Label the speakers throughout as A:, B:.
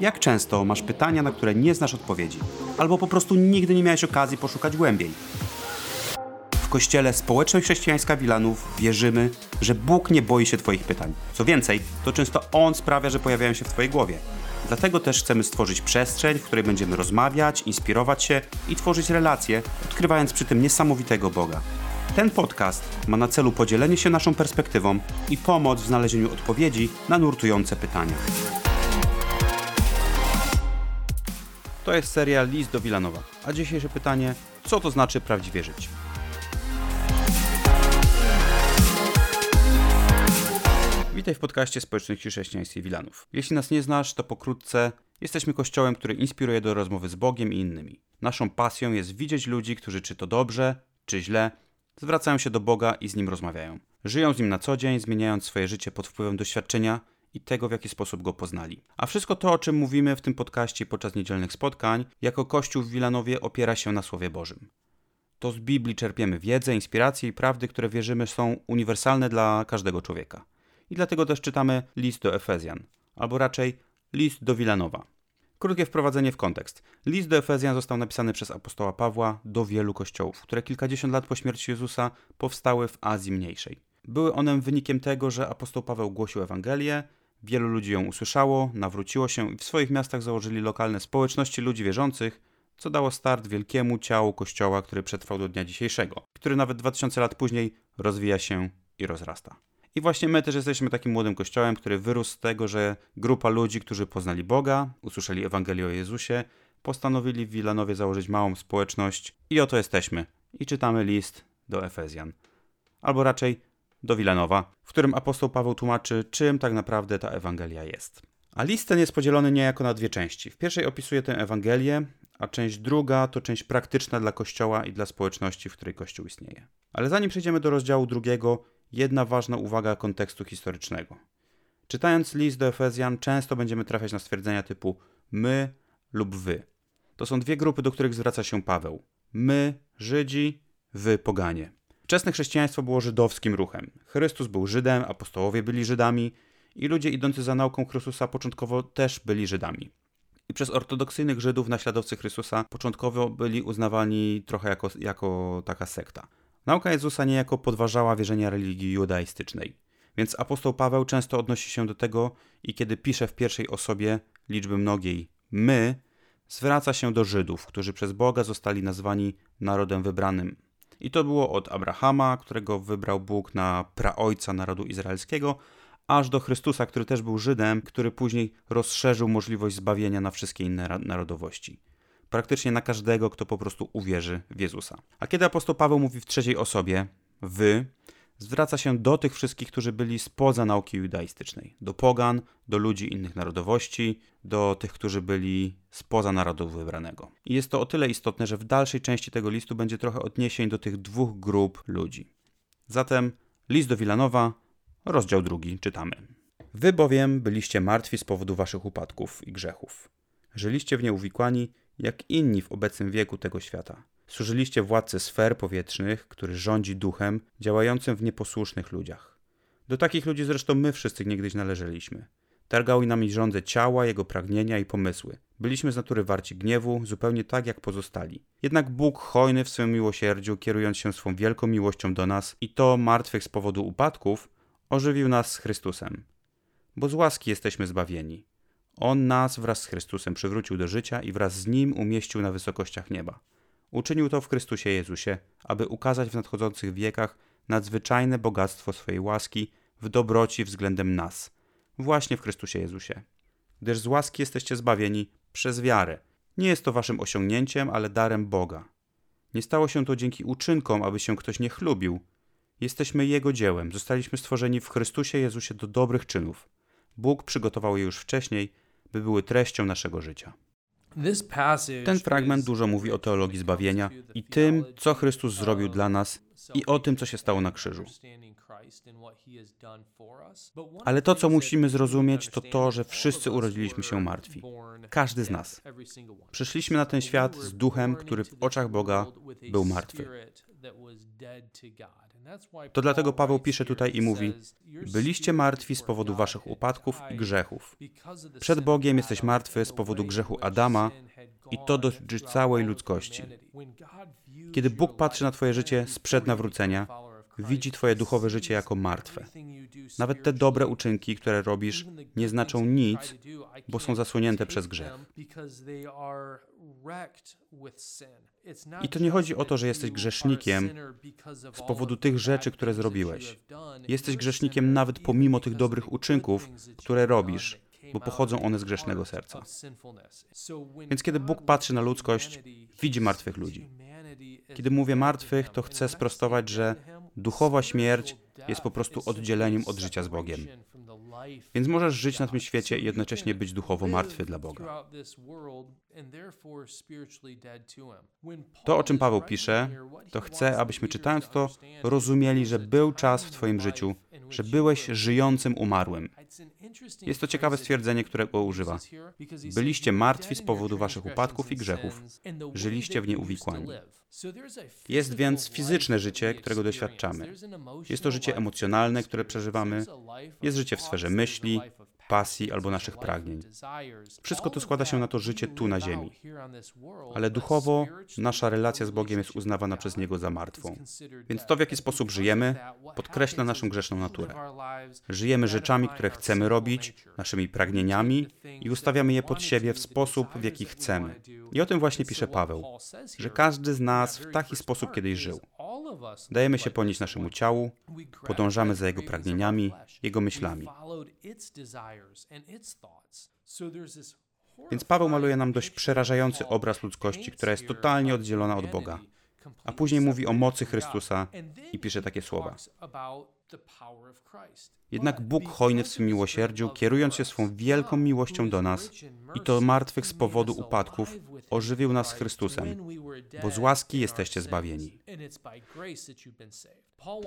A: Jak często masz pytania, na które nie znasz odpowiedzi, albo po prostu nigdy nie miałeś okazji poszukać głębiej? W kościele Społeczność Chrześcijańska Wilanów wierzymy, że Bóg nie boi się Twoich pytań. Co więcej, to często On sprawia, że pojawiają się w Twojej głowie. Dlatego też chcemy stworzyć przestrzeń, w której będziemy rozmawiać, inspirować się i tworzyć relacje, odkrywając przy tym niesamowitego Boga. Ten podcast ma na celu podzielenie się naszą perspektywą i pomoc w znalezieniu odpowiedzi na nurtujące pytania. To jest seria List do Wilanowa, a dzisiejsze pytanie, co to znaczy prawdziwie żyć? Witaj w podcaście Społeczności Chrześcijaństwie Wilanów. Jeśli nas nie znasz, to pokrótce jesteśmy kościołem, który inspiruje do rozmowy z Bogiem i innymi. Naszą pasją jest widzieć ludzi, którzy czy to dobrze, czy źle, zwracają się do Boga i z Nim rozmawiają. Żyją z Nim na co dzień, zmieniając swoje życie pod wpływem doświadczenia i tego, w jaki sposób Go poznali. A wszystko to, o czym mówimy w tym podcaście podczas niedzielnych spotkań, jako Kościół w Wilanowie opiera się na Słowie Bożym. To z Biblii czerpiemy wiedzę, inspiracje i prawdy, które wierzymy są uniwersalne dla każdego człowieka. I dlatego też czytamy list do Efezjan, albo raczej list do Wilanowa. Krótkie wprowadzenie w kontekst. List do Efezjan został napisany przez apostoła Pawła do wielu kościołów, które kilkadziesiąt lat po śmierci Jezusa powstały w Azji Mniejszej. Były one wynikiem tego, że apostoł Paweł głosił Ewangelię, wielu ludzi ją usłyszało, nawróciło się i w swoich miastach założyli lokalne społeczności ludzi wierzących, co dało start wielkiemu ciału kościoła, który przetrwał do dnia dzisiejszego, który nawet 2000 lat później rozwija się i rozrasta. I właśnie my też jesteśmy takim młodym kościołem, który wyrósł z tego, że grupa ludzi, którzy poznali Boga, usłyszeli Ewangelię o Jezusie, postanowili w Wilanowie założyć małą społeczność i oto jesteśmy. I czytamy list do Efezjan. Albo raczej do Wilanowa, w którym apostoł Paweł tłumaczy, czym tak naprawdę ta Ewangelia jest. A list ten jest podzielony niejako na dwie części. W pierwszej opisuje tę Ewangelię, a część druga to część praktyczna dla Kościoła i dla społeczności, w której Kościół istnieje. Ale zanim przejdziemy do rozdziału drugiego, jedna ważna uwaga kontekstu historycznego. Czytając list do Efezjan, często będziemy trafiać na stwierdzenia typu my lub wy. To są dwie grupy, do których zwraca się Paweł. My, Żydzi, wy, poganie. Wczesne chrześcijaństwo było żydowskim ruchem. Chrystus był Żydem, apostołowie byli Żydami i ludzie idący za nauką Chrystusa początkowo też byli Żydami. I przez ortodoksyjnych Żydów naśladowcy Chrystusa początkowo byli uznawani trochę jako, jako taka sekta. Nauka Jezusa niejako podważała wierzenia religii judaistycznej. Więc apostoł Paweł często odnosi się do tego i kiedy pisze w pierwszej osobie liczby mnogiej my, zwraca się do Żydów, którzy przez Boga zostali nazwani narodem wybranym. I to było od Abrahama, którego wybrał Bóg na praojca narodu izraelskiego, aż do Chrystusa, który też był Żydem, który później rozszerzył możliwość zbawienia na wszystkie inne narodowości praktycznie na każdego, kto po prostu uwierzy w Jezusa. A kiedy apostoł Paweł mówi w trzeciej osobie, wy, zwraca się do tych wszystkich, którzy byli spoza nauki judaistycznej, do pogan, do ludzi innych narodowości, do tych, którzy byli spoza narodu wybranego. I jest to o tyle istotne, że w dalszej części tego listu będzie trochę odniesień do tych dwóch grup ludzi. Zatem list do Wilanowa, rozdział drugi, czytamy. Wy bowiem byliście martwi z powodu waszych upadków i grzechów. Żyliście w nie uwikłani jak inni w obecnym wieku tego świata. Służyliście władcy sfer powietrznych, który rządzi duchem działającym w nieposłusznych ludziach. Do takich ludzi zresztą my wszyscy niegdyś należeliśmy. Targały nami rządze ciała, jego pragnienia i pomysły. Byliśmy z natury warci gniewu, zupełnie tak jak pozostali. Jednak Bóg hojny w swym miłosierdziu, kierując się swą wielką miłością do nas i to martwych z powodu upadków, ożywił nas z Chrystusem. Bo z łaski jesteśmy zbawieni. On nas wraz z Chrystusem przywrócił do życia i wraz z Nim umieścił na wysokościach nieba. Uczynił to w Chrystusie Jezusie, aby ukazać w nadchodzących wiekach nadzwyczajne bogactwo swojej łaski w dobroci względem nas, właśnie w Chrystusie Jezusie. Gdyż z łaski jesteście zbawieni przez wiarę. Nie jest to waszym osiągnięciem, ale darem Boga. Nie stało się to dzięki uczynkom, aby się ktoś nie chlubił. Jesteśmy Jego dziełem, zostaliśmy stworzeni w Chrystusie Jezusie do dobrych czynów. Bóg przygotował je już wcześniej, by były treścią naszego życia. Ten fragment dużo mówi o teologii zbawienia i tym, co Chrystus zrobił dla nas
B: i o tym, co się stało na krzyżu. Ale to, co musimy zrozumieć, to to, że wszyscy urodziliśmy się martwi. Każdy z nas. Przyszliśmy na ten świat z duchem, który w oczach Boga był martwy. To dlatego Paweł pisze tutaj i mówi: Byliście martwi z powodu waszych upadków i grzechów. Przed Bogiem jesteś martwy z powodu grzechu Adama i to dotyczy całej ludzkości. Kiedy Bóg patrzy na Twoje życie sprzed nawrócenia, widzi Twoje duchowe życie jako martwe. Nawet te dobre uczynki, które robisz, nie znaczą nic, bo są zasłonięte przez grzech. I to nie chodzi o to, że jesteś grzesznikiem z powodu tych rzeczy, które zrobiłeś. Jesteś grzesznikiem nawet pomimo tych dobrych uczynków, które robisz, bo pochodzą one z grzesznego serca. Więc kiedy Bóg patrzy na ludzkość, widzi martwych ludzi. Kiedy mówię martwych, to chcę sprostować, że duchowa śmierć jest po prostu oddzieleniem od życia z Bogiem. Więc możesz żyć na tym świecie i jednocześnie być duchowo martwy dla Boga. To, o czym Paweł pisze, to chcę, abyśmy czytając to rozumieli, że był czas w Twoim życiu, że byłeś żyjącym umarłym. Jest to ciekawe stwierdzenie, którego używa. Byliście martwi z powodu Waszych upadków i grzechów, żyliście w nie uwikłani. Jest więc fizyczne życie, którego doświadczamy. Jest to życie emocjonalne, które przeżywamy. Jest życie w sferze myśli, pasji albo naszych pragnień. Wszystko to składa się na to życie tu na ziemi. Ale duchowo nasza relacja z Bogiem jest uznawana przez Niego za martwą. Więc to, w jaki sposób żyjemy, podkreśla naszą grzeszną naturę. Żyjemy rzeczami, które chcemy robić, naszymi pragnieniami i ustawiamy je pod siebie w sposób, w jaki chcemy. I o tym właśnie pisze Paweł, że każdy z nas w taki sposób kiedyś żył. Dajemy się ponieść naszemu ciału, podążamy za jego pragnieniami, jego myślami. Więc Paweł maluje nam dość przerażający obraz ludzkości, która jest totalnie oddzielona od Boga. A później mówi o mocy Chrystusa i pisze takie słowa. Jednak Bóg hojny w swym miłosierdziu, kierując się swą wielką miłością do nas, i to martwych z powodu upadków, ożywił nas Chrystusem, bo z łaski jesteście zbawieni.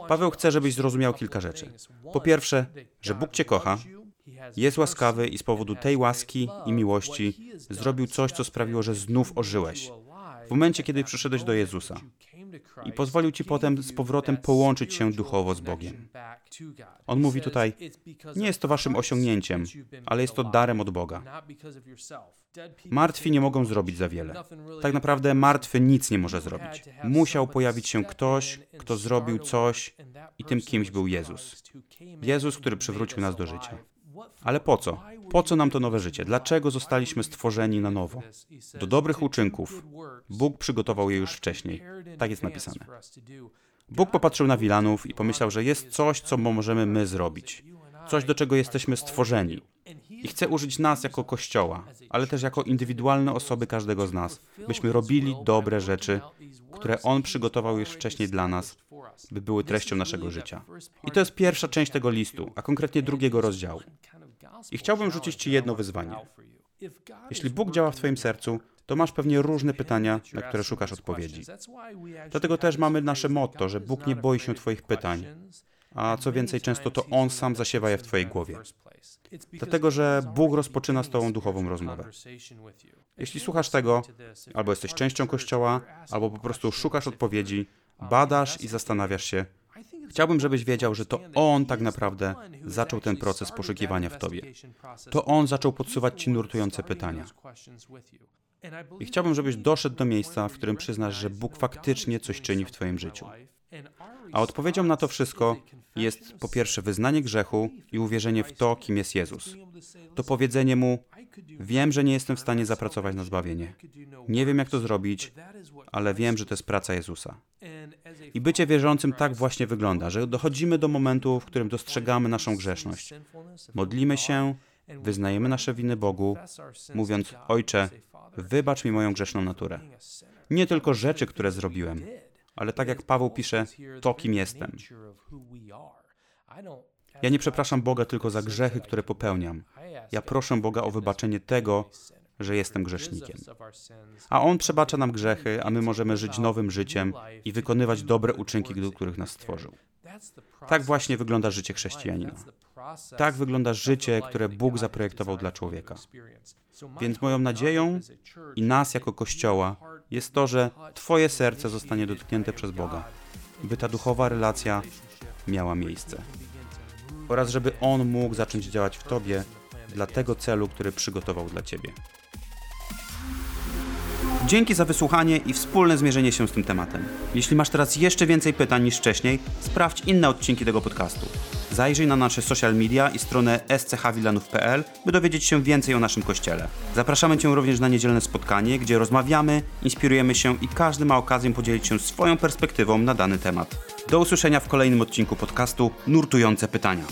B: Paweł chce, żebyś zrozumiał kilka rzeczy. Po pierwsze, że Bóg Cię kocha, jest łaskawy i z powodu tej łaski i miłości zrobił coś, co sprawiło, że znów ożyłeś. W momencie, kiedy przyszedłeś do Jezusa i pozwolił Ci potem z powrotem połączyć się duchowo z Bogiem. On mówi tutaj, nie jest to Waszym osiągnięciem, ale jest to darem od Boga. Martwi nie mogą zrobić za wiele. Tak naprawdę martwy nic nie może zrobić. Musiał pojawić się ktoś, kto zrobił coś i tym kimś był Jezus. Jezus, który przywrócił nas do życia. Ale po co? Po co nam to nowe życie? Dlaczego zostaliśmy stworzeni na nowo? Do dobrych uczynków. Bóg przygotował je już wcześniej. Tak jest napisane. Bóg popatrzył na Wilanów i pomyślał, że jest coś, co możemy my zrobić. Coś, do czego jesteśmy stworzeni. I chce użyć nas jako kościoła, ale też jako indywidualne osoby każdego z nas, byśmy robili dobre rzeczy, które On przygotował już wcześniej dla nas, by były treścią naszego życia. I to jest pierwsza część tego listu, a konkretnie drugiego rozdziału. I chciałbym rzucić Ci jedno wyzwanie. Jeśli Bóg działa w Twoim sercu, to masz pewnie różne pytania, na które szukasz odpowiedzi. Dlatego też mamy nasze motto, że Bóg nie boi się Twoich pytań, a co więcej, często to On sam zasiewa je w Twojej głowie. Dlatego, że Bóg rozpoczyna z Tobą duchową rozmowę. Jeśli słuchasz tego, albo jesteś częścią Kościoła, albo po prostu szukasz odpowiedzi, badasz i zastanawiasz się, Chciałbym, żebyś wiedział, że to On tak naprawdę zaczął ten proces poszukiwania w Tobie. To On zaczął podsuwać Ci nurtujące pytania. I chciałbym, żebyś doszedł do miejsca, w którym przyznasz, że Bóg faktycznie coś czyni w Twoim życiu. A odpowiedzią na to wszystko jest po pierwsze wyznanie grzechu i uwierzenie w to, kim jest Jezus. To powiedzenie Mu, wiem, że nie jestem w stanie zapracować na zbawienie. Nie wiem, jak to zrobić, ale wiem, że to jest praca Jezusa. I bycie wierzącym tak właśnie wygląda, że dochodzimy do momentu, w którym dostrzegamy naszą grzeszność. Modlimy się, wyznajemy nasze winy Bogu, mówiąc: Ojcze, wybacz mi moją grzeszną naturę. Nie tylko rzeczy, które zrobiłem, ale tak jak Paweł pisze, to kim jestem. Ja nie przepraszam Boga tylko za grzechy, które popełniam. Ja proszę Boga o wybaczenie tego,
A: że jestem grzesznikiem. A On przebacza nam grzechy, a my możemy żyć nowym życiem i wykonywać dobre uczynki, do których nas stworzył. Tak właśnie wygląda życie chrześcijanina. Tak wygląda życie, które Bóg zaprojektował dla człowieka. Więc moją nadzieją i nas jako Kościoła jest to, że Twoje serce zostanie dotknięte przez Boga, by ta duchowa relacja miała miejsce. Oraz żeby On mógł zacząć działać w Tobie dla tego celu, który przygotował dla Ciebie. Dzięki za wysłuchanie i wspólne zmierzenie się z tym tematem. Jeśli masz teraz jeszcze więcej pytań niż wcześniej, sprawdź inne odcinki tego podcastu. Zajrzyj na nasze social media i stronę schwilanów.pl, by dowiedzieć się więcej o naszym kościele. Zapraszamy Cię również na niedzielne spotkanie, gdzie rozmawiamy, inspirujemy się i każdy ma okazję podzielić się swoją perspektywą na dany temat. Do usłyszenia w kolejnym odcinku podcastu Nurtujące Pytania.